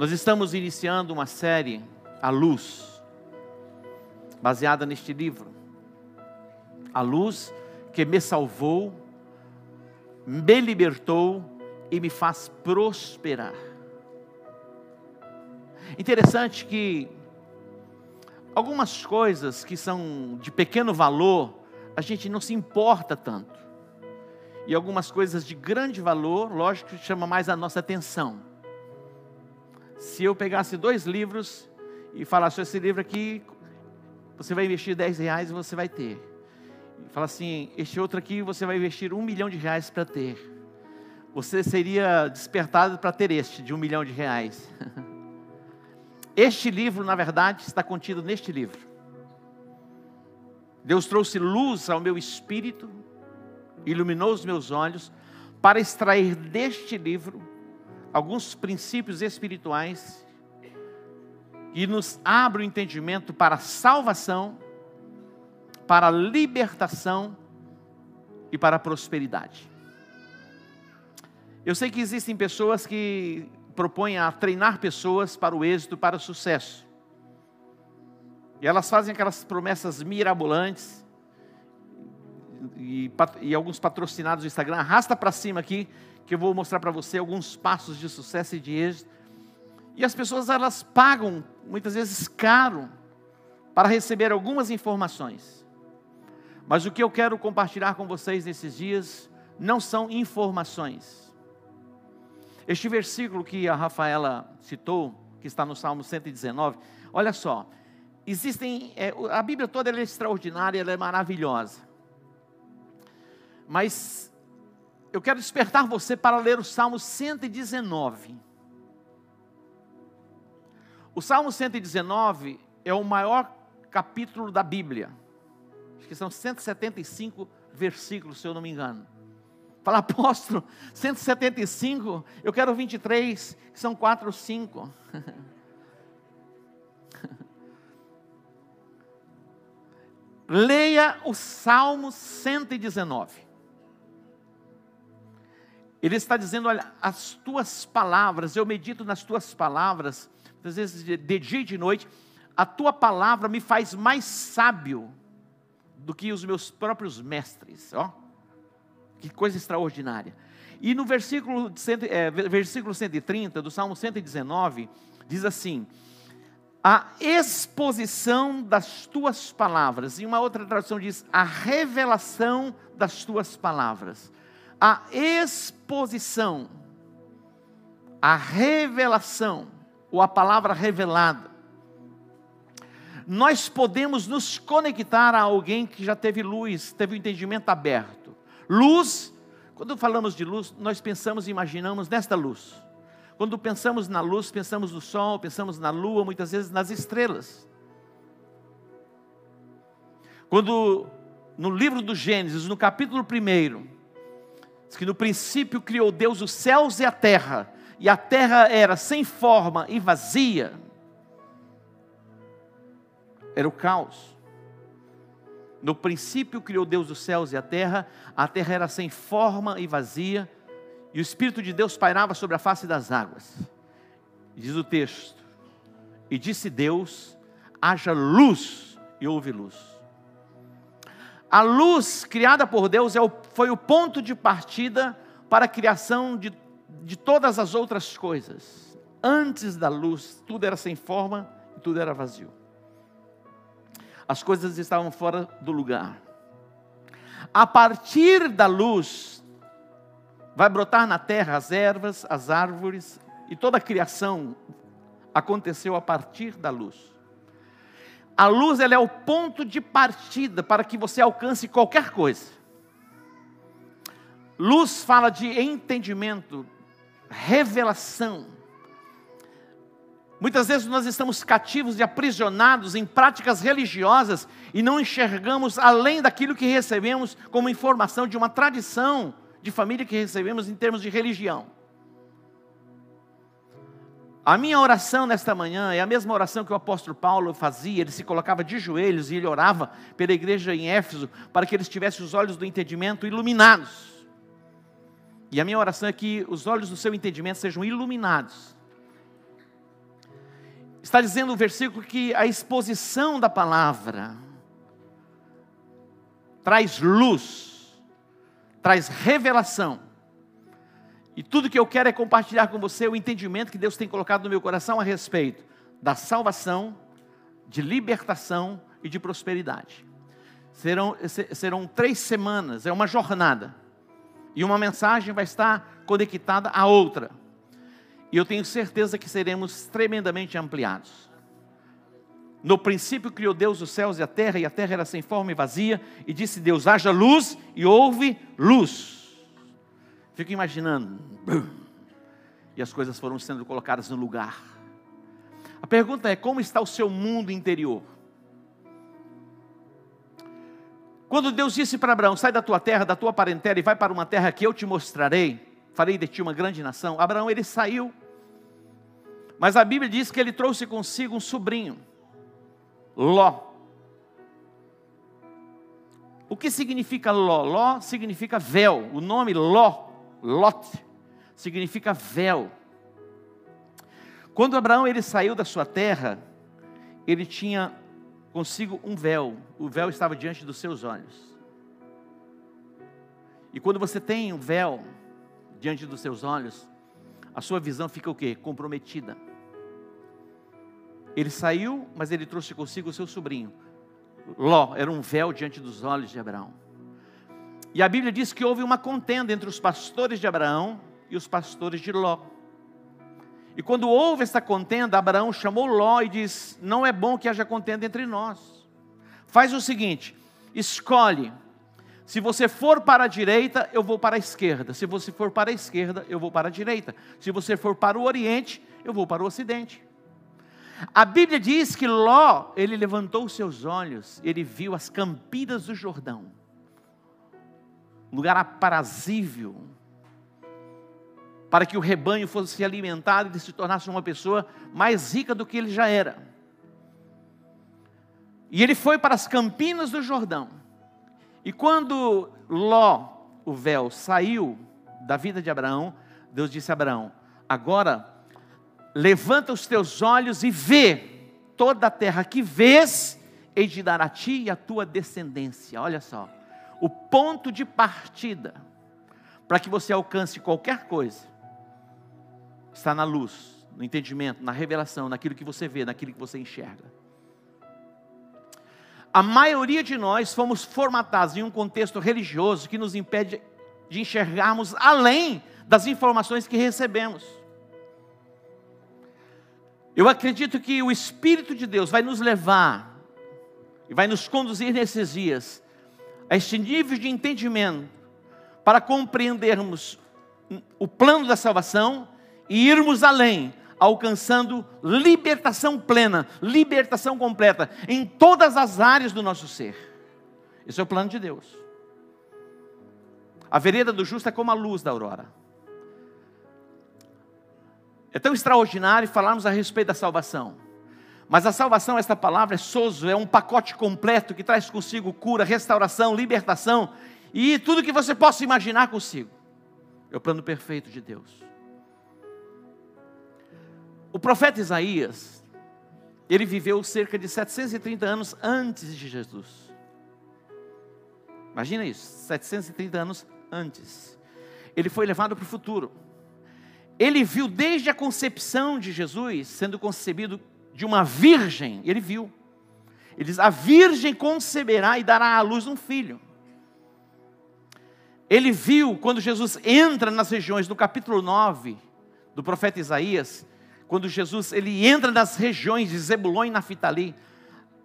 Nós estamos iniciando uma série, A Luz, baseada neste livro. A luz que me salvou, me libertou e me faz prosperar. Interessante que algumas coisas que são de pequeno valor, a gente não se importa tanto. E algumas coisas de grande valor, lógico, chama mais a nossa atenção. Se eu pegasse dois livros e falasse, esse livro aqui, você vai investir 10 reais e você vai ter. E fala assim, este outro aqui você vai investir um milhão de reais para ter. Você seria despertado para ter este, de um milhão de reais. Este livro, na verdade, está contido neste livro. Deus trouxe luz ao meu espírito, iluminou os meus olhos, para extrair deste livro alguns princípios espirituais que nos abrem o entendimento para salvação, para libertação e para prosperidade. Eu sei que existem pessoas que propõe a treinar pessoas para o êxito, para o sucesso. E elas fazem aquelas promessas mirabolantes, e, e alguns patrocinados do Instagram, arrasta para cima aqui, que eu vou mostrar para você alguns passos de sucesso e de êxito. E as pessoas elas pagam muitas vezes caro para receber algumas informações. Mas o que eu quero compartilhar com vocês nesses dias não são informações este versículo que a Rafaela citou, que está no Salmo 119, olha só, existem, é, a Bíblia toda é extraordinária, ela é maravilhosa. Mas eu quero despertar você para ler o Salmo 119. O Salmo 119 é o maior capítulo da Bíblia. Acho que são 175 versículos, se eu não me engano. Fala, apóstolo, 175, eu quero 23, que são 4 ou 5. Leia o Salmo 119. Ele está dizendo: olha, as tuas palavras, eu medito nas tuas palavras, às vezes de, dia e de noite, a tua palavra me faz mais sábio do que os meus próprios mestres. Ó. Que coisa extraordinária. E no versículo, é, versículo 130 do Salmo 119, diz assim: A exposição das tuas palavras. E uma outra tradução diz: A revelação das tuas palavras. A exposição, a revelação, ou a palavra revelada. Nós podemos nos conectar a alguém que já teve luz, teve o entendimento aberto Luz, quando falamos de luz, nós pensamos e imaginamos nesta luz. Quando pensamos na luz, pensamos no sol, pensamos na lua, muitas vezes nas estrelas. Quando no livro do Gênesis, no capítulo 1, diz que no princípio criou Deus os céus e a terra, e a terra era sem forma e vazia, era o caos. No princípio criou Deus os céus e a terra, a terra era sem forma e vazia, e o Espírito de Deus pairava sobre a face das águas. Diz o texto: E disse Deus: haja luz, e houve luz. A luz criada por Deus é o, foi o ponto de partida para a criação de, de todas as outras coisas. Antes da luz, tudo era sem forma e tudo era vazio as coisas estavam fora do lugar. A partir da luz, vai brotar na terra as ervas, as árvores e toda a criação aconteceu a partir da luz. A luz ela é o ponto de partida para que você alcance qualquer coisa. Luz fala de entendimento, revelação Muitas vezes nós estamos cativos e aprisionados em práticas religiosas e não enxergamos além daquilo que recebemos como informação de uma tradição de família que recebemos em termos de religião. A minha oração nesta manhã é a mesma oração que o apóstolo Paulo fazia, ele se colocava de joelhos e ele orava pela igreja em Éfeso para que eles tivessem os olhos do entendimento iluminados. E a minha oração é que os olhos do seu entendimento sejam iluminados Está dizendo o versículo que a exposição da palavra traz luz, traz revelação. E tudo que eu quero é compartilhar com você o entendimento que Deus tem colocado no meu coração a respeito da salvação, de libertação e de prosperidade. Serão, serão três semanas, é uma jornada. E uma mensagem vai estar conectada à outra. E eu tenho certeza que seremos tremendamente ampliados. No princípio criou Deus os céus e a terra, e a terra era sem forma e vazia, e disse Deus: haja luz, e houve luz. Fico imaginando, e as coisas foram sendo colocadas no lugar. A pergunta é: como está o seu mundo interior? Quando Deus disse para Abraão: sai da tua terra, da tua parentela e vai para uma terra que eu te mostrarei, farei de ti uma grande nação. Abraão ele saiu, mas a Bíblia diz que ele trouxe consigo um sobrinho. Ló. O que significa Ló? Ló significa véu. O nome Ló, Lot, significa véu. Quando Abraão ele saiu da sua terra, ele tinha consigo um véu. O véu estava diante dos seus olhos. E quando você tem um véu diante dos seus olhos, a sua visão fica o quê? Comprometida. Ele saiu, mas ele trouxe consigo o seu sobrinho. Ló era um véu diante dos olhos de Abraão. E a Bíblia diz que houve uma contenda entre os pastores de Abraão e os pastores de Ló. E quando houve essa contenda, Abraão chamou Ló e diz: Não é bom que haja contenda entre nós. Faz o seguinte: escolhe. Se você for para a direita, eu vou para a esquerda. Se você for para a esquerda, eu vou para a direita. Se você for para o oriente, eu vou para o ocidente. A Bíblia diz que Ló, ele levantou seus olhos, ele viu as campinas do Jordão, lugar aprazível, para que o rebanho fosse alimentado e se tornasse uma pessoa mais rica do que ele já era. E ele foi para as campinas do Jordão. E quando Ló, o véu, saiu da vida de Abraão, Deus disse a Abraão: Agora levanta os teus olhos e vê toda a terra que vês, e de dar a ti e a tua descendência. Olha só, o ponto de partida para que você alcance qualquer coisa está na luz, no entendimento, na revelação, naquilo que você vê, naquilo que você enxerga. A maioria de nós fomos formatados em um contexto religioso que nos impede de enxergarmos além das informações que recebemos. Eu acredito que o Espírito de Deus vai nos levar e vai nos conduzir nesses dias a este nível de entendimento para compreendermos o plano da salvação e irmos além, alcançando libertação plena, libertação completa em todas as áreas do nosso ser. Esse é o plano de Deus. A vereda do justo é como a luz da aurora. É tão extraordinário falarmos a respeito da salvação. Mas a salvação, esta palavra é soso, é um pacote completo que traz consigo cura, restauração, libertação e tudo que você possa imaginar consigo. É o plano perfeito de Deus. O profeta Isaías, ele viveu cerca de 730 anos antes de Jesus. Imagina isso, 730 anos antes. Ele foi levado para o futuro ele viu desde a concepção de Jesus sendo concebido de uma virgem, ele viu. Ele diz: A virgem conceberá e dará à luz um filho. Ele viu quando Jesus entra nas regiões, no capítulo 9 do profeta Isaías, quando Jesus ele entra nas regiões de Zebulon e Naftali,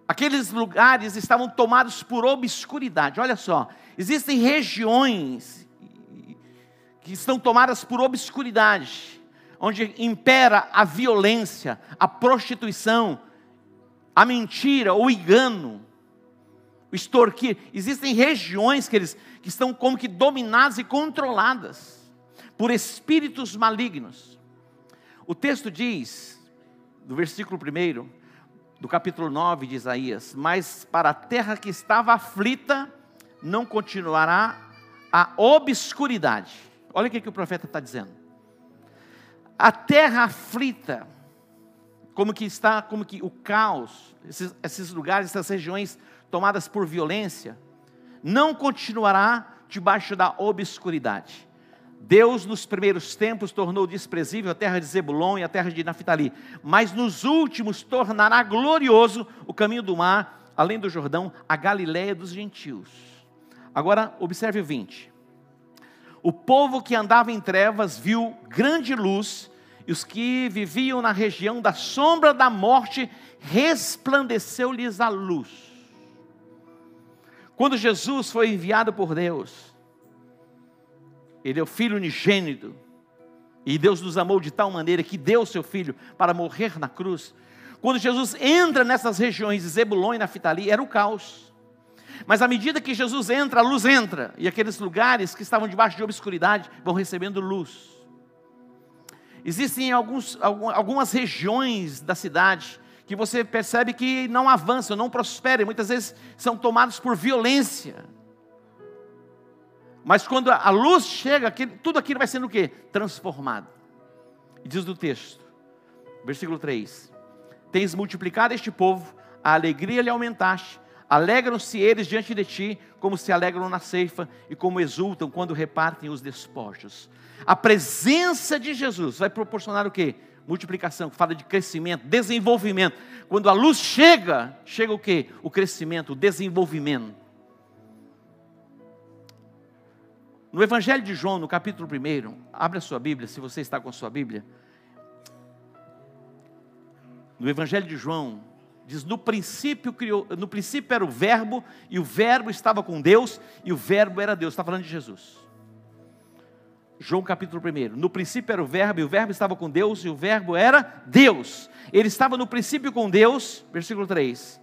aqueles lugares estavam tomados por obscuridade. Olha só, existem regiões que estão tomadas por obscuridade, onde impera a violência, a prostituição, a mentira, o engano, o extorquir. Existem regiões que, eles, que estão como que dominadas e controladas por espíritos malignos. O texto diz, do versículo 1 do capítulo 9 de Isaías: Mas para a terra que estava aflita, não continuará a obscuridade Olha o que, que o profeta está dizendo. A terra aflita, como que está, como que o caos, esses, esses lugares, essas regiões tomadas por violência, não continuará debaixo da obscuridade. Deus, nos primeiros tempos, tornou desprezível a terra de Zebulon e a terra de Naphtali, mas nos últimos tornará glorioso o caminho do mar, além do Jordão, a Galiléia dos gentios. Agora, observe o 20. O povo que andava em trevas viu grande luz, e os que viviam na região da sombra da morte, resplandeceu-lhes a luz. Quando Jesus foi enviado por Deus, Ele é o Filho unigênito, e Deus nos amou de tal maneira que deu o seu Filho para morrer na cruz. Quando Jesus entra nessas regiões de Zebulon e Naftali, era o caos. Mas à medida que Jesus entra, a luz entra, e aqueles lugares que estavam debaixo de obscuridade vão recebendo luz. Existem alguns, algumas regiões da cidade que você percebe que não avançam, não prosperam, muitas vezes são tomados por violência. Mas quando a luz chega, tudo aquilo vai sendo o quê? Transformado. E diz do texto, versículo 3: Tens multiplicado este povo, a alegria lhe aumentaste, alegram-se eles diante de ti, como se alegram na ceifa e como exultam quando repartem os despojos. A presença de Jesus vai proporcionar o quê? multiplicação, fala de crescimento, desenvolvimento. Quando a luz chega, chega o que? O crescimento, o desenvolvimento. No Evangelho de João, no capítulo 1, abre a sua Bíblia, se você está com a sua Bíblia. No Evangelho de João, diz: no princípio, criou, no princípio era o Verbo, e o Verbo estava com Deus, e o Verbo era Deus. Está falando de Jesus. João capítulo 1. No princípio era o Verbo, e o Verbo estava com Deus, e o Verbo era Deus. Ele estava no princípio com Deus, versículo 3.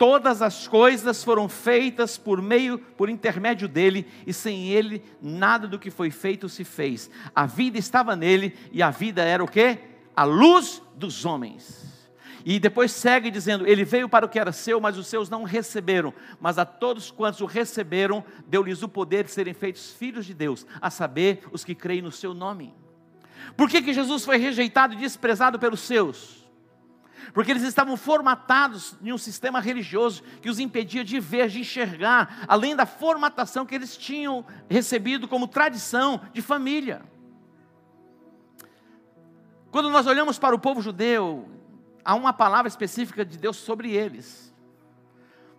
Todas as coisas foram feitas por meio, por intermédio dele, e sem ele nada do que foi feito se fez. A vida estava nele, e a vida era o que? A luz dos homens. E depois segue dizendo: Ele veio para o que era seu, mas os seus não receberam. Mas a todos quantos o receberam, deu-lhes o poder de serem feitos filhos de Deus, a saber, os que creem no seu nome. Por que, que Jesus foi rejeitado e desprezado pelos seus? Porque eles estavam formatados em um sistema religioso que os impedia de ver, de enxergar, além da formatação que eles tinham recebido como tradição de família. Quando nós olhamos para o povo judeu, há uma palavra específica de Deus sobre eles.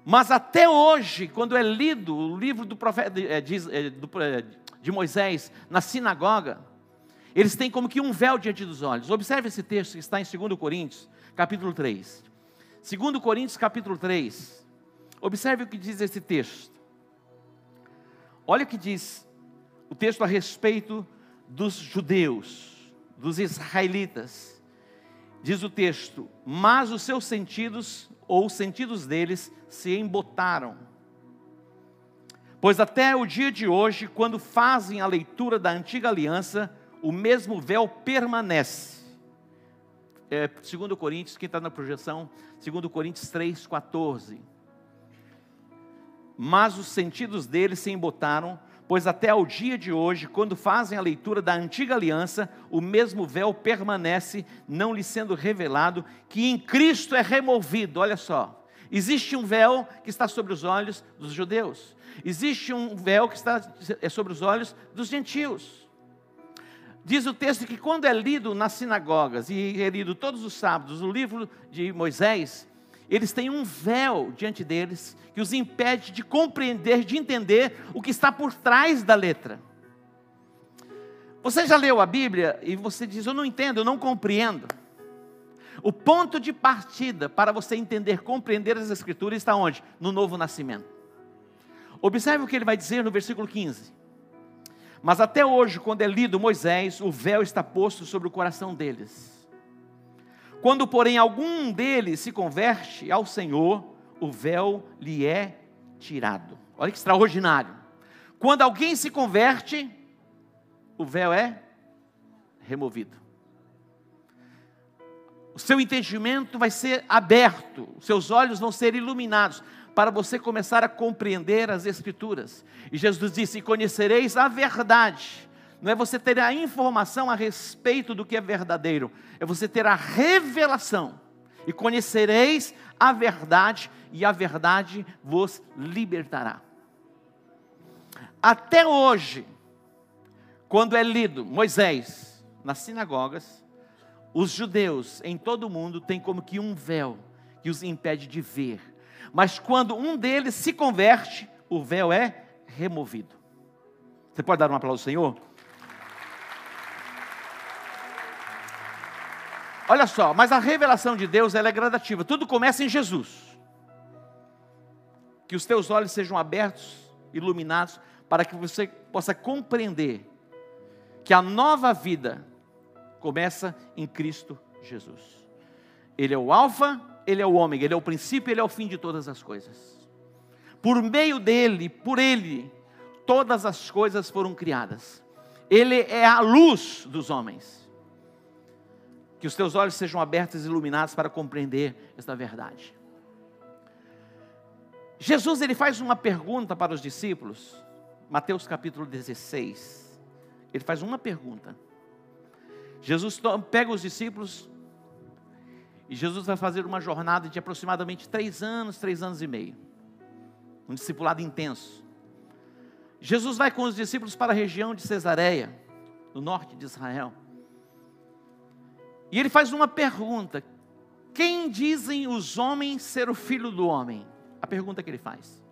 Mas até hoje, quando é lido o livro do profeta, de, é, é, de Moisés na sinagoga, eles têm como que um véu diante dos olhos. Observe esse texto que está em 2 Coríntios, capítulo 3. 2 Coríntios, capítulo 3. Observe o que diz esse texto. Olha o que diz o texto a respeito dos judeus, dos israelitas. Diz o texto: Mas os seus sentidos, ou os sentidos deles, se embotaram. Pois até o dia de hoje, quando fazem a leitura da antiga aliança, o mesmo véu permanece. É, 2 Coríntios, quem está na projeção, 2 Coríntios 3, 14. Mas os sentidos deles se embotaram, pois até ao dia de hoje, quando fazem a leitura da antiga aliança, o mesmo véu permanece, não lhe sendo revelado, que em Cristo é removido. Olha só, existe um véu que está sobre os olhos dos judeus, existe um véu que está é sobre os olhos dos gentios. Diz o texto que quando é lido nas sinagogas e é lido todos os sábados o livro de Moisés, eles têm um véu diante deles que os impede de compreender, de entender o que está por trás da letra. Você já leu a Bíblia e você diz: Eu não entendo, eu não compreendo. O ponto de partida para você entender, compreender as Escrituras está onde? No novo nascimento. Observe o que ele vai dizer no versículo 15. Mas até hoje, quando é lido Moisés, o véu está posto sobre o coração deles quando, porém, algum deles se converte ao Senhor, o véu lhe é tirado. Olha que extraordinário. Quando alguém se converte, o véu é removido. O seu entendimento vai ser aberto, os seus olhos vão ser iluminados para você começar a compreender as Escrituras. E Jesus disse: Conhecereis a verdade, não é você ter a informação a respeito do que é verdadeiro, é você ter a revelação. E conhecereis a verdade, e a verdade vos libertará. Até hoje, quando é lido Moisés nas sinagogas, os judeus em todo o mundo têm como que um véu que os impede de ver. Mas quando um deles se converte, o véu é removido. Você pode dar um aplauso ao Senhor? Olha só, mas a revelação de Deus é gradativa. Tudo começa em Jesus. Que os teus olhos sejam abertos, iluminados, para que você possa compreender que a nova vida começa em Cristo Jesus. Ele é o Alfa, ele é o Ômega, ele é o princípio, ele é o fim de todas as coisas. Por meio dele, por ele, todas as coisas foram criadas. Ele é a luz dos homens. Que os teus olhos sejam abertos e iluminados para compreender esta verdade. Jesus ele faz uma pergunta para os discípulos, Mateus capítulo 16. Ele faz uma pergunta. Jesus pega os discípulos e Jesus vai fazer uma jornada de aproximadamente três anos, três anos e meio. Um discipulado intenso. Jesus vai com os discípulos para a região de Cesareia, no norte de Israel. E ele faz uma pergunta: Quem dizem os homens ser o filho do homem? A pergunta que ele faz.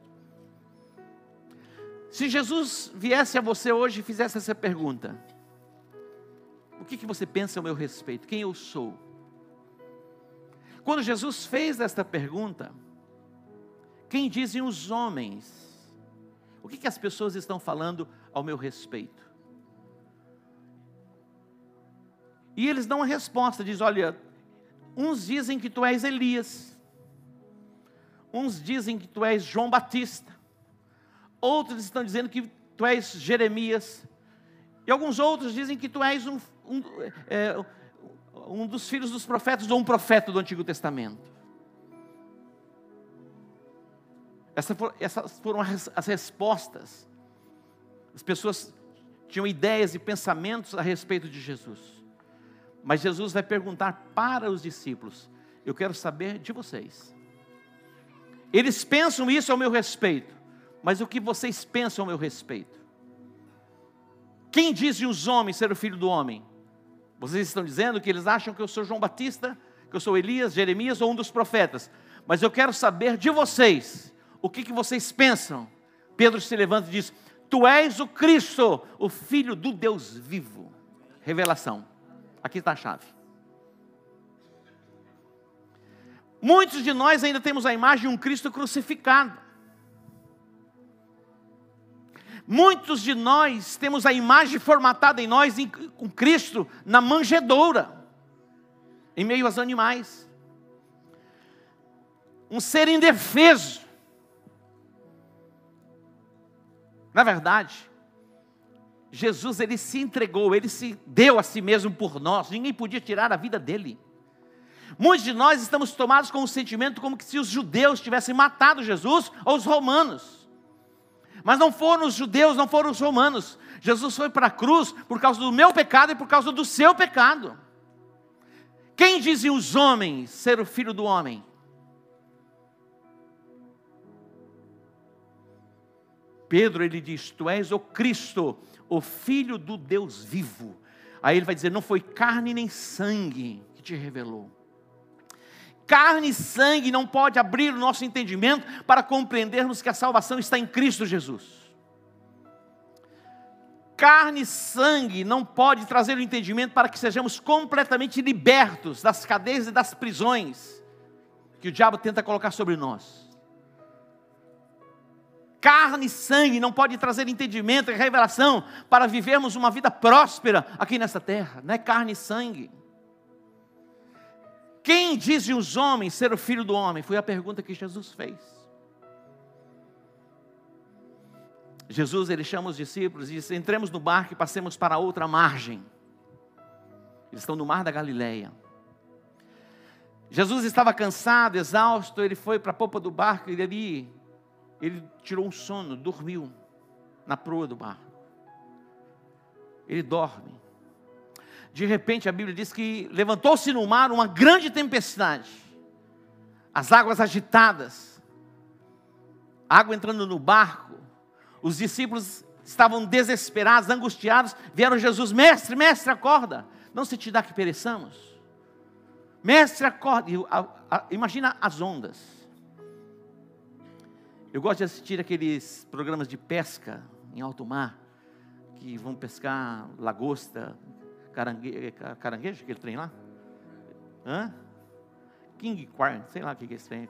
Se Jesus viesse a você hoje e fizesse essa pergunta: O que, que você pensa ao meu respeito? Quem eu sou? Quando Jesus fez esta pergunta, quem dizem os homens? O que, que as pessoas estão falando ao meu respeito? E eles dão a resposta, diz, olha, uns dizem que tu és Elias, uns dizem que tu és João Batista, outros estão dizendo que tu és Jeremias, e alguns outros dizem que tu és um, um, é, um dos filhos dos profetas ou um profeta do Antigo Testamento. Essas foram, as respostas. As pessoas tinham ideias e pensamentos a respeito de Jesus. Mas Jesus vai perguntar para os discípulos: Eu quero saber de vocês. Eles pensam isso ao meu respeito, mas o que vocês pensam ao meu respeito? Quem dizem os homens ser o filho do homem? Vocês estão dizendo que eles acham que eu sou João Batista, que eu sou Elias, Jeremias ou um dos profetas. Mas eu quero saber de vocês, o que, que vocês pensam? Pedro se levanta e diz: Tu és o Cristo, o Filho do Deus vivo. Revelação. Aqui está a chave. Muitos de nós ainda temos a imagem de um Cristo crucificado. Muitos de nós temos a imagem formatada em nós com Cristo na manjedoura, em meio aos animais. Um ser indefeso. Na verdade, Jesus ele se entregou, ele se deu a si mesmo por nós, ninguém podia tirar a vida dele. Muitos de nós estamos tomados com um sentimento como que se os judeus tivessem matado Jesus ou os romanos. Mas não foram os judeus, não foram os romanos. Jesus foi para a cruz por causa do meu pecado e por causa do seu pecado. Quem dizem os homens ser o filho do homem? Pedro ele diz: Tu és o Cristo, o Filho do Deus vivo. Aí ele vai dizer: Não foi carne nem sangue que te revelou. Carne e sangue não pode abrir o nosso entendimento para compreendermos que a salvação está em Cristo Jesus. Carne e sangue não pode trazer o entendimento para que sejamos completamente libertos das cadeias e das prisões que o diabo tenta colocar sobre nós. Carne e sangue não pode trazer entendimento e revelação para vivermos uma vida próspera aqui nessa terra, não é carne e sangue. Quem dizem os homens ser o filho do homem? Foi a pergunta que Jesus fez. Jesus ele chama os discípulos e diz: entremos no barco e passemos para outra margem. Eles estão no mar da Galileia. Jesus estava cansado, exausto, ele foi para a popa do barco e ali ele tirou um sono, dormiu na proa do barco. ele dorme. De repente a Bíblia diz que levantou-se no mar uma grande tempestade, as águas agitadas, água entrando no barco, os discípulos estavam desesperados, angustiados, vieram Jesus, mestre, mestre, acorda, não se te dá que pereçamos. Mestre, acorda, imagina as ondas. Eu gosto de assistir aqueles programas de pesca em alto mar, que vão pescar lagosta, carangue, caranguejo, aquele trem lá? Hã? King Quarn, sei lá o que é esse trem.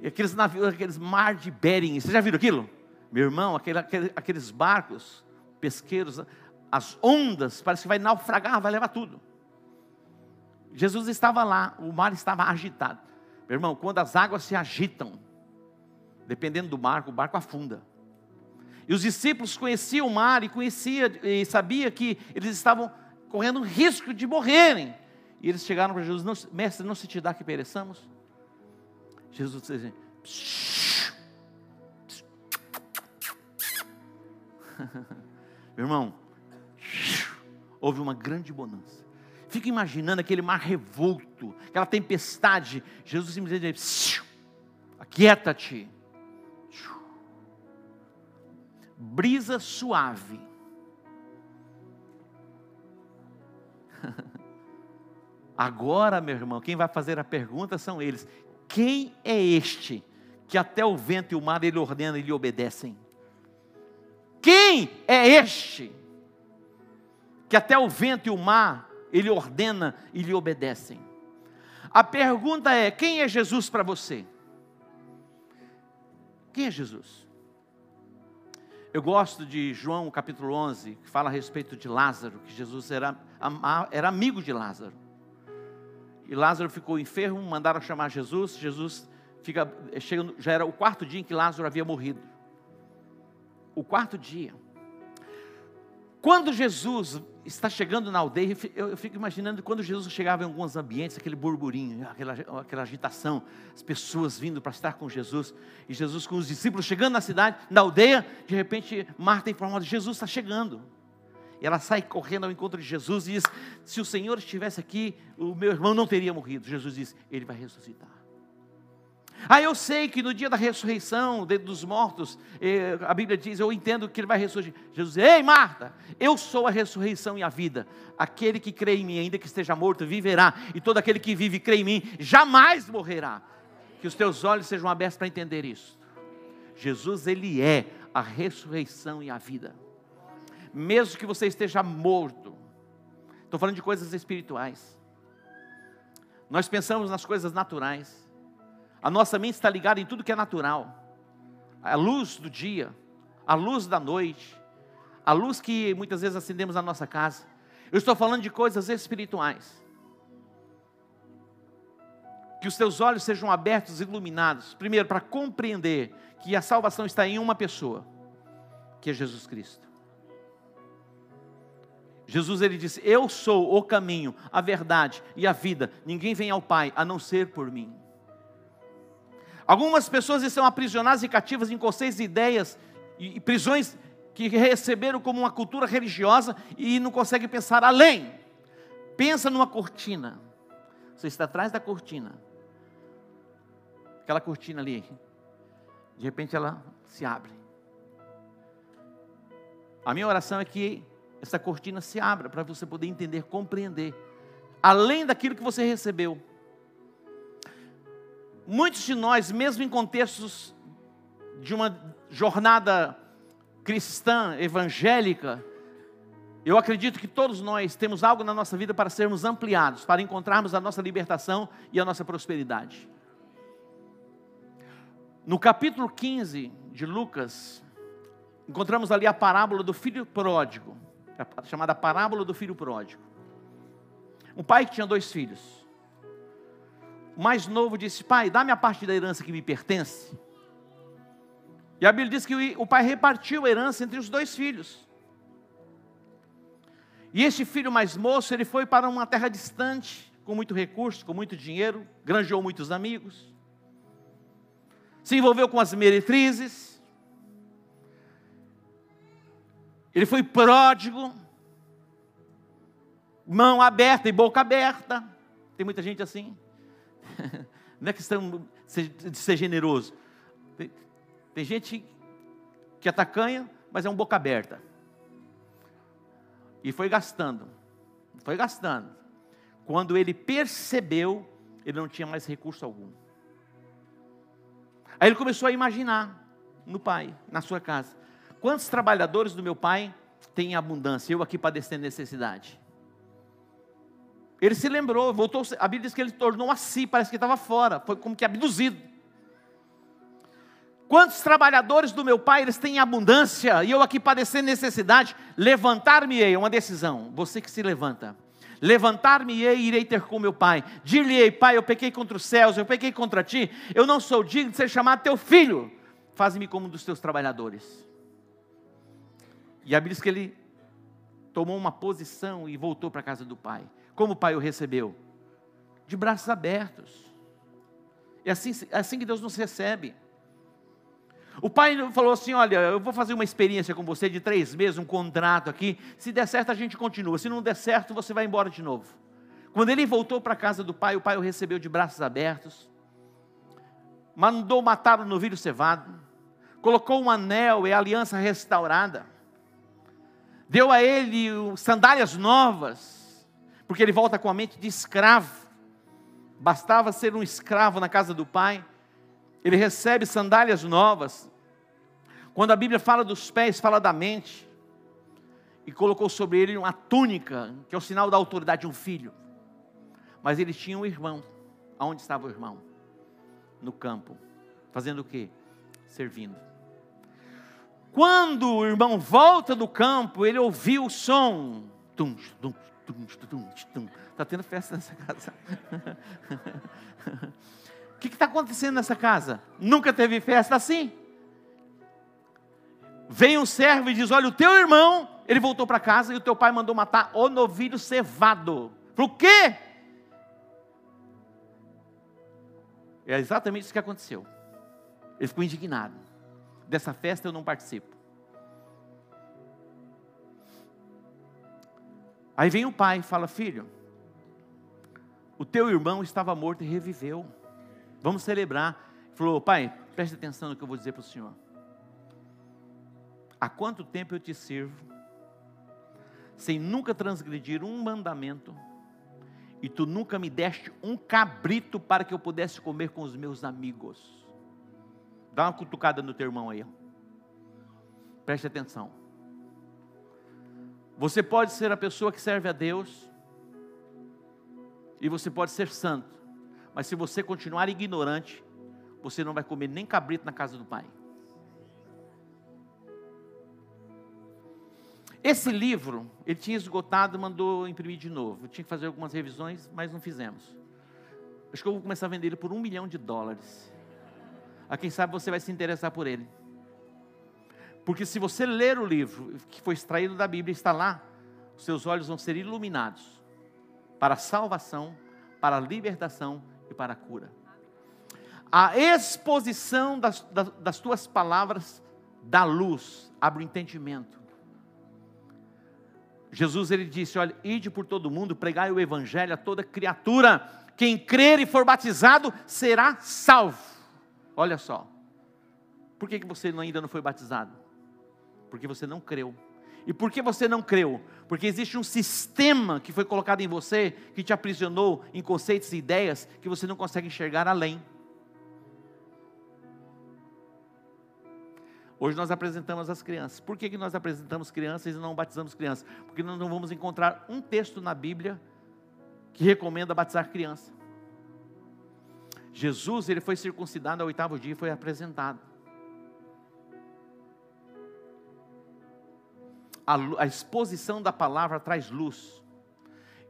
e aqueles navios, aqueles mar de Bering, você já viram aquilo? Meu irmão, aquele, aquele, aqueles barcos pesqueiros, as ondas, parece que vai naufragar, vai levar tudo. Jesus estava lá, o mar estava agitado. Meu irmão, quando as águas se agitam, dependendo do barco, o barco afunda. E os discípulos conheciam o mar e conhecia e sabia que eles estavam correndo risco de morrerem. E eles chegaram para Jesus, não, mestre, não se te dá que pereçamos? Jesus disse assim, irmão, houve uma grande bonança. Fica imaginando aquele mar revolto, aquela tempestade. Jesus simplesmente diz: aquieta-te brisa suave. Agora, meu irmão, quem vai fazer a pergunta são eles. Quem é este que até o vento e o mar ele ordena e lhe obedecem? Quem é este que até o vento e o mar ele ordena e lhe obedecem? A pergunta é: quem é Jesus para você? Quem é Jesus? Eu gosto de João capítulo 11, que fala a respeito de Lázaro, que Jesus era, era amigo de Lázaro. E Lázaro ficou enfermo, mandaram chamar Jesus. Jesus fica, chega, já era o quarto dia em que Lázaro havia morrido. O quarto dia. Quando Jesus está chegando na aldeia, eu fico imaginando quando Jesus chegava em alguns ambientes, aquele burburinho, aquela, aquela agitação, as pessoas vindo para estar com Jesus, e Jesus com os discípulos chegando na cidade, na aldeia, de repente Marta informa: Jesus está chegando. E ela sai correndo ao encontro de Jesus e diz: Se o Senhor estivesse aqui, o meu irmão não teria morrido. Jesus diz: Ele vai ressuscitar. Ah, eu sei que no dia da ressurreição dos mortos, eh, a Bíblia diz, eu entendo que ele vai ressurgir. Jesus diz, ei Marta, eu sou a ressurreição e a vida. Aquele que crê em mim, ainda que esteja morto, viverá. E todo aquele que vive e crê em mim, jamais morrerá. Que os teus olhos sejam abertos para entender isso. Jesus, Ele é a ressurreição e a vida. Mesmo que você esteja morto, estou falando de coisas espirituais. Nós pensamos nas coisas naturais. A nossa mente está ligada em tudo que é natural. A luz do dia, a luz da noite, a luz que muitas vezes acendemos na nossa casa. Eu estou falando de coisas espirituais. Que os teus olhos sejam abertos iluminados, primeiro para compreender que a salvação está em uma pessoa, que é Jesus Cristo. Jesus ele disse: Eu sou o caminho, a verdade e a vida. Ninguém vem ao Pai a não ser por mim. Algumas pessoas estão aprisionadas e cativas em conceitos e ideias e prisões que receberam como uma cultura religiosa e não conseguem pensar além. Pensa numa cortina. Você está atrás da cortina. Aquela cortina ali. De repente ela se abre. A minha oração é que essa cortina se abra para você poder entender, compreender, além daquilo que você recebeu. Muitos de nós, mesmo em contextos de uma jornada cristã, evangélica, eu acredito que todos nós temos algo na nossa vida para sermos ampliados, para encontrarmos a nossa libertação e a nossa prosperidade. No capítulo 15 de Lucas, encontramos ali a parábola do filho pródigo, chamada parábola do filho pródigo. Um pai que tinha dois filhos. O mais novo disse: Pai, dá-me a parte da herança que me pertence. E a Bíblia diz que o pai repartiu a herança entre os dois filhos. E este filho mais moço, ele foi para uma terra distante, com muito recurso, com muito dinheiro, granjeou muitos amigos, se envolveu com as meretrizes. Ele foi pródigo, mão aberta e boca aberta. Tem muita gente assim. Não é questão de ser generoso. Tem, tem gente que é tacanha, mas é um boca aberta. E foi gastando, foi gastando. Quando ele percebeu, ele não tinha mais recurso algum. Aí ele começou a imaginar no pai, na sua casa. Quantos trabalhadores do meu pai têm abundância? Eu aqui padecendo necessidade. Ele se lembrou, voltou. A Bíblia diz que ele tornou a si, parece que estava fora, foi como que abduzido. Quantos trabalhadores do meu pai eles têm abundância e eu aqui padecendo necessidade? Levantar-me-ei, é uma decisão. Você que se levanta. Levantar-me-ei e irei ter com meu pai. Dir-lhe-ei, pai, eu pequei contra os céus, eu pequei contra ti, eu não sou digno de ser chamado teu filho. Faz-me como um dos teus trabalhadores. E a Bíblia diz que ele tomou uma posição e voltou para a casa do pai. Como o pai o recebeu? De braços abertos. É assim, é assim que Deus nos recebe. O pai falou assim: Olha, eu vou fazer uma experiência com você de três meses, um contrato aqui. Se der certo, a gente continua. Se não der certo, você vai embora de novo. Quando ele voltou para a casa do pai, o pai o recebeu de braços abertos, mandou matar o novilho cevado, colocou um anel e a aliança restaurada, deu a ele sandálias novas, porque ele volta com a mente de escravo. Bastava ser um escravo na casa do pai ele recebe sandálias novas. Quando a Bíblia fala dos pés, fala da mente. E colocou sobre ele uma túnica, que é o sinal da autoridade de um filho. Mas ele tinha um irmão. Aonde estava o irmão? No campo. Fazendo o quê? Servindo. Quando o irmão volta do campo, ele ouviu o som. Tum, tum. Está tendo festa nessa casa. que está acontecendo nessa casa? Nunca teve festa assim? Vem um servo e diz: Olha, o teu irmão, ele voltou para casa e o teu pai mandou matar o novilho cevado. Por quê? É exatamente isso que aconteceu. Ele ficou indignado. Dessa festa eu não participo. Aí vem o pai e fala: Filho, o teu irmão estava morto e reviveu. Vamos celebrar. Falou, pai, preste atenção no que eu vou dizer para o senhor. Há quanto tempo eu te sirvo, sem nunca transgredir um mandamento, e tu nunca me deste um cabrito para que eu pudesse comer com os meus amigos. Dá uma cutucada no teu irmão aí. Preste atenção. Você pode ser a pessoa que serve a Deus, e você pode ser santo, mas se você continuar ignorante, você não vai comer nem cabrito na casa do pai. Esse livro, ele tinha esgotado, mandou imprimir de novo. Eu tinha que fazer algumas revisões, mas não fizemos. Acho que eu vou começar a vender ele por um milhão de dólares. A quem sabe você vai se interessar por ele. Porque se você ler o livro que foi extraído da Bíblia, está lá, seus olhos vão ser iluminados para a salvação, para a libertação e para a cura. A exposição das, das, das tuas palavras dá luz, abre o entendimento. Jesus ele disse: Olha, ide por todo mundo, pregai o evangelho a toda criatura. Quem crer e for batizado será salvo. Olha só. Por que, que você ainda não foi batizado? Porque você não creu. E por que você não creu? Porque existe um sistema que foi colocado em você que te aprisionou em conceitos e ideias que você não consegue enxergar além. Hoje nós apresentamos as crianças. Por que, que nós apresentamos crianças e não batizamos crianças? Porque nós não vamos encontrar um texto na Bíblia que recomenda batizar criança. Jesus, ele foi circuncidado ao oitavo dia e foi apresentado. A, a exposição da palavra traz luz.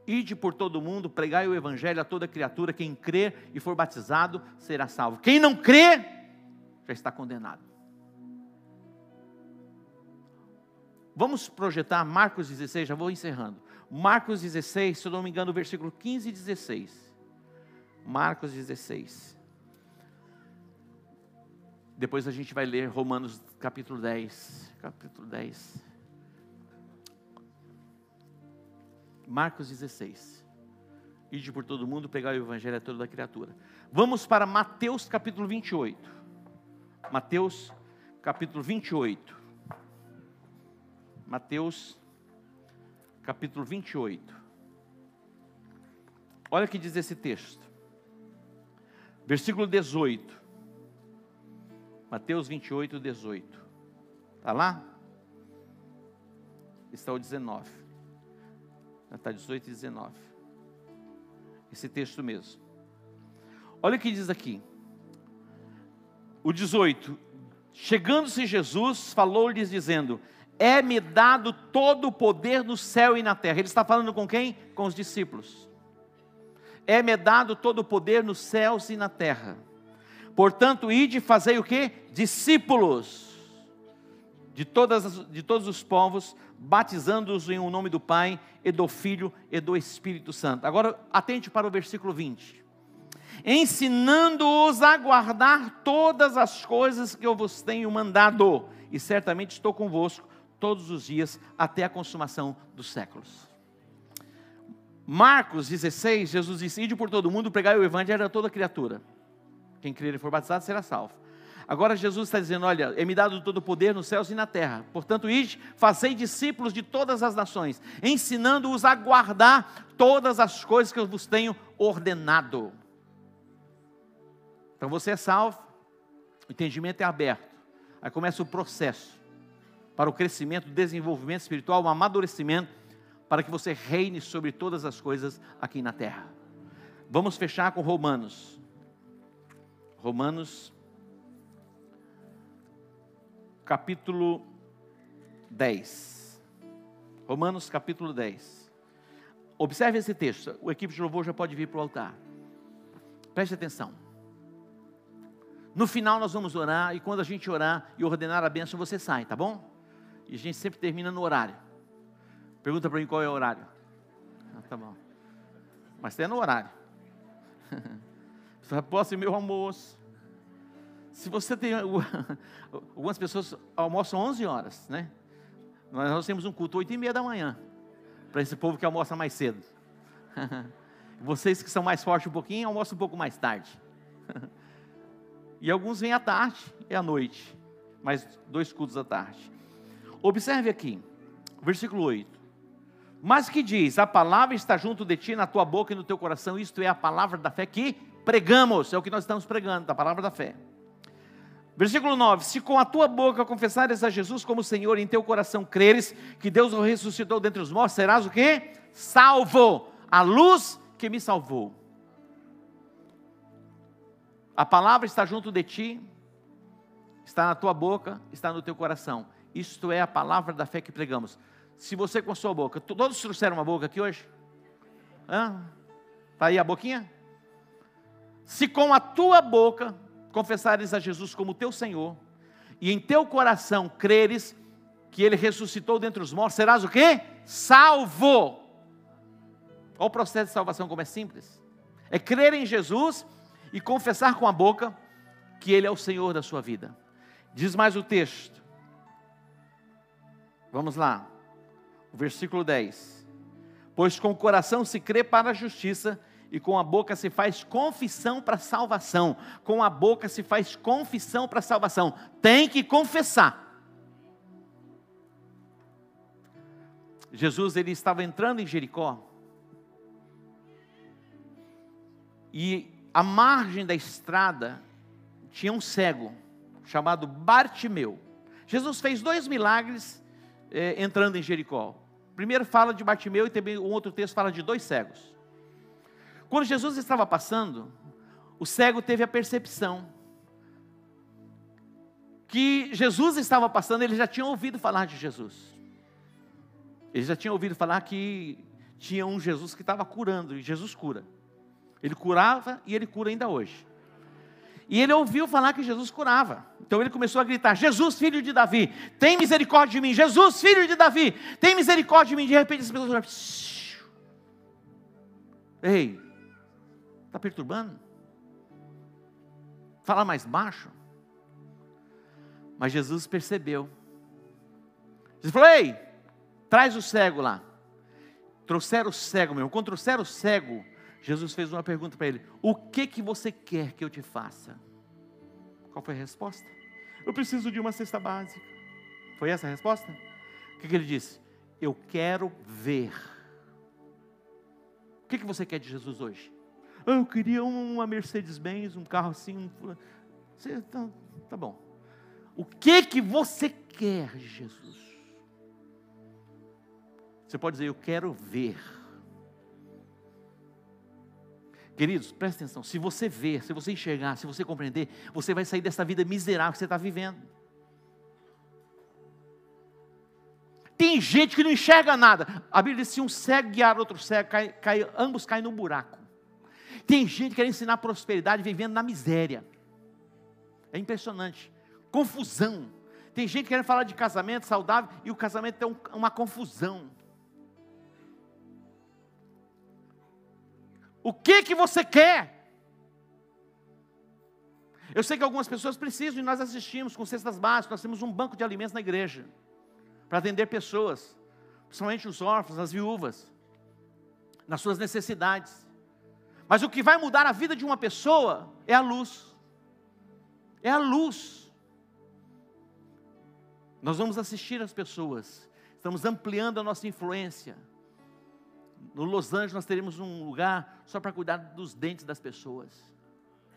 Ide por todo mundo, pregai o evangelho a toda criatura, quem crer e for batizado será salvo. Quem não crê, já está condenado. Vamos projetar Marcos 16, já vou encerrando. Marcos 16, se eu não me engano, versículo 15 e 16. Marcos 16. Depois a gente vai ler Romanos capítulo 10. Capítulo 10. Marcos 16. Ide por todo mundo, pegar o evangelho a toda criatura. Vamos para Mateus capítulo 28. Mateus capítulo 28. Mateus capítulo 28. Olha o que diz esse texto. Versículo 18. Mateus 28, 18. Está lá? Está o 19. Está 18 e 19. Esse texto mesmo. Olha o que diz aqui. O 18. Chegando-se Jesus, falou-lhes dizendo: É-me dado todo o poder no céu e na terra. Ele está falando com quem? Com os discípulos. É-me dado todo o poder nos céus e na terra. Portanto, ide e fazei o que? Discípulos de, todas, de todos os povos, batizando-os em o um nome do Pai, e do Filho e do Espírito Santo. Agora, atente para o versículo 20. Ensinando-os a guardar todas as coisas que eu vos tenho mandado, e certamente estou convosco todos os dias até a consumação dos séculos. Marcos 16, Jesus disse: Ide por todo mundo, pregai o evangelho a toda criatura. Quem crer e for batizado será salvo. Agora Jesus está dizendo: Olha, é me dado todo o poder nos céus e na terra. Portanto, ide, fazei discípulos de todas as nações, ensinando-os a guardar todas as coisas que eu vos tenho ordenado. Então você é salvo, o entendimento é aberto. Aí começa o processo para o crescimento, desenvolvimento espiritual, o amadurecimento, para que você reine sobre todas as coisas aqui na terra. Vamos fechar com Romanos. Romanos, capítulo 10. Romanos, capítulo 10. Observe esse texto. O equipe de louvor já pode vir para o altar. Preste atenção. No final nós vamos orar, e quando a gente orar e ordenar a bênção, você sai, tá bom? E a gente sempre termina no horário. Pergunta para mim qual é o horário. Ah, tá bom. Mas tem no horário. Posso ir meu almoço. Se você tem. Algumas pessoas almoçam 11 horas, né? Nós temos um culto 8 e meia da manhã. Para esse povo que almoça mais cedo. Vocês que são mais fortes um pouquinho, almoçam um pouco mais tarde. E alguns vêm à tarde e à noite. Mais dois cultos à tarde. Observe aqui, versículo 8. Mas que diz: A palavra está junto de ti, na tua boca e no teu coração, isto é a palavra da fé que pregamos, é o que nós estamos pregando, da palavra da fé. Versículo 9: Se com a tua boca confessares a Jesus como Senhor, e em teu coração creres que Deus o ressuscitou dentre os mortos, serás o que? Salvo, a luz que me salvou. A palavra está junto de ti, está na tua boca, está no teu coração. Isto é a palavra da fé que pregamos. Se você com a sua boca, todos trouxeram uma boca aqui hoje? Está aí a boquinha? Se com a tua boca confessares a Jesus como teu Senhor, e em teu coração creres que Ele ressuscitou dentre os mortos, serás o quê? Salvo. Olha o processo de salvação como é simples. É crer em Jesus e confessar com a boca que Ele é o Senhor da sua vida. Diz mais o texto. Vamos lá. O versículo 10. Pois com o coração se crê para a justiça e com a boca se faz confissão para salvação. Com a boca se faz confissão para salvação. Tem que confessar. Jesus ele estava entrando em Jericó. E à margem da estrada tinha um cego chamado Bartimeu. Jesus fez dois milagres é, entrando em Jericó. Primeiro fala de Bartimeu e também um outro texto fala de dois cegos. Quando Jesus estava passando, o cego teve a percepção que Jesus estava passando, ele já tinha ouvido falar de Jesus. Ele já tinha ouvido falar que tinha um Jesus que estava curando, e Jesus cura. Ele curava e ele cura ainda hoje. E ele ouviu falar que Jesus curava. Então ele começou a gritar: Jesus, filho de Davi, tem misericórdia de mim. Jesus, filho de Davi, tem misericórdia de mim. De repente as pessoas. Ei, está perturbando? Fala mais baixo. Mas Jesus percebeu. Jesus falou: Ei, traz o cego lá. Trouxeram o cego, meu. Quando trouxeram o cego, Jesus fez uma pergunta para ele: O que que você quer que eu te faça? Qual foi a resposta? Eu preciso de uma cesta básica. Foi essa a resposta? O que, que ele disse? Eu quero ver. O que, que você quer de Jesus hoje? Ah, eu queria uma Mercedes-Benz, um carro assim. Um... Você, tá, tá bom. O que que você quer Jesus? Você pode dizer, eu quero ver. Queridos, presta atenção. Se você ver, se você enxergar, se você compreender, você vai sair dessa vida miserável que você está vivendo. Tem gente que não enxerga nada. A Bíblia diz: se um cego guiar outro cego, cai, cai, ambos caem no buraco. Tem gente que quer ensinar prosperidade vivendo na miséria. É impressionante. Confusão. Tem gente querendo falar de casamento saudável e o casamento é um, uma confusão. O que que você quer? Eu sei que algumas pessoas precisam e nós assistimos com cestas básicas, nós temos um banco de alimentos na igreja para atender pessoas, principalmente os órfãos, as viúvas, nas suas necessidades. Mas o que vai mudar a vida de uma pessoa é a luz. É a luz. Nós vamos assistir as pessoas, estamos ampliando a nossa influência no Los Angeles nós teremos um lugar só para cuidar dos dentes das pessoas,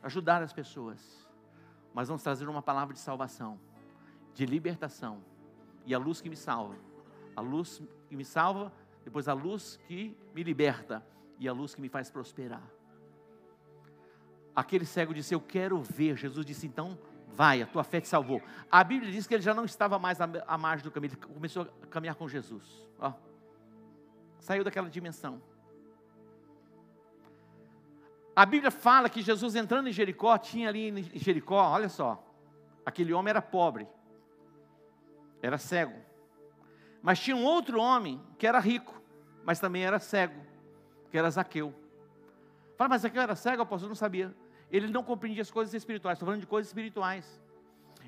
ajudar as pessoas. Mas vamos trazer uma palavra de salvação, de libertação. E a luz que me salva. A luz que me salva, depois a luz que me liberta e a luz que me faz prosperar. Aquele cego disse: Eu quero ver. Jesus disse: Então, vai, a tua fé te salvou. A Bíblia diz que ele já não estava mais à margem do caminho, ele começou a caminhar com Jesus. Ó. Saiu daquela dimensão. A Bíblia fala que Jesus entrando em Jericó, tinha ali em Jericó, olha só, aquele homem era pobre, era cego. Mas tinha um outro homem que era rico, mas também era cego, que era Zaqueu. Fala, mas Zaqueu era cego, apóstolo não sabia. Ele não compreendia as coisas espirituais, estou falando de coisas espirituais.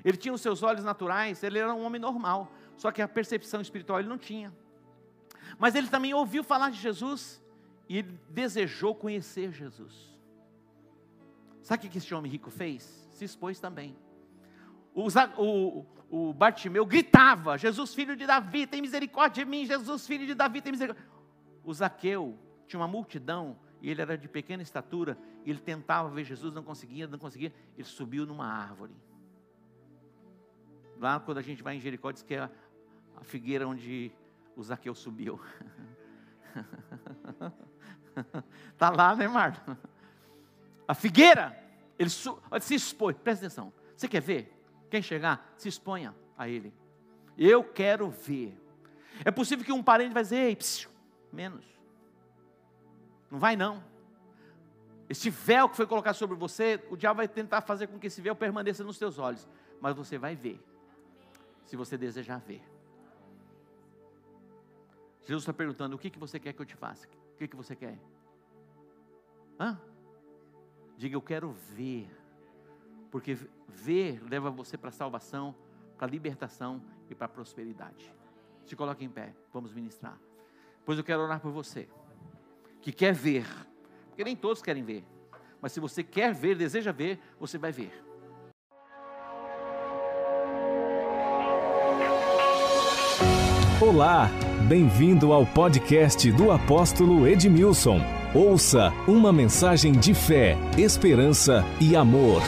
Ele tinha os seus olhos naturais, ele era um homem normal, só que a percepção espiritual ele não tinha. Mas ele também ouviu falar de Jesus e ele desejou conhecer Jesus. Sabe o que esse homem rico fez? Se expôs também. O, o, o Bartimeu gritava: Jesus, filho de Davi, tem misericórdia de mim. Jesus, filho de Davi, tem misericórdia. O Zaqueu tinha uma multidão e ele era de pequena estatura. Ele tentava ver Jesus, não conseguia, não conseguia. Ele subiu numa árvore. Lá, quando a gente vai em Jericó, diz que é a figueira onde o Zaqueu subiu. Está lá, né, Marta? A figueira, ele se expõe, presta atenção. Você quer ver? Quer chegar? Se exponha a ele. Eu quero ver. É possível que um parente vai dizer, ei, psiu, menos. Não vai não. Esse véu que foi colocado sobre você, o diabo vai tentar fazer com que esse véu permaneça nos seus olhos. Mas você vai ver. Se você desejar ver. Jesus está perguntando: o que, que você quer que eu te faça? O que, que você quer? Hã? Diga, eu quero ver. Porque ver leva você para a salvação, para a libertação e para a prosperidade. Se coloque em pé, vamos ministrar. Pois eu quero orar por você, que quer ver, porque nem todos querem ver, mas se você quer ver, deseja ver, você vai ver. Olá! Bem-vindo ao podcast do apóstolo Edmilson. Ouça uma mensagem de fé, esperança e amor.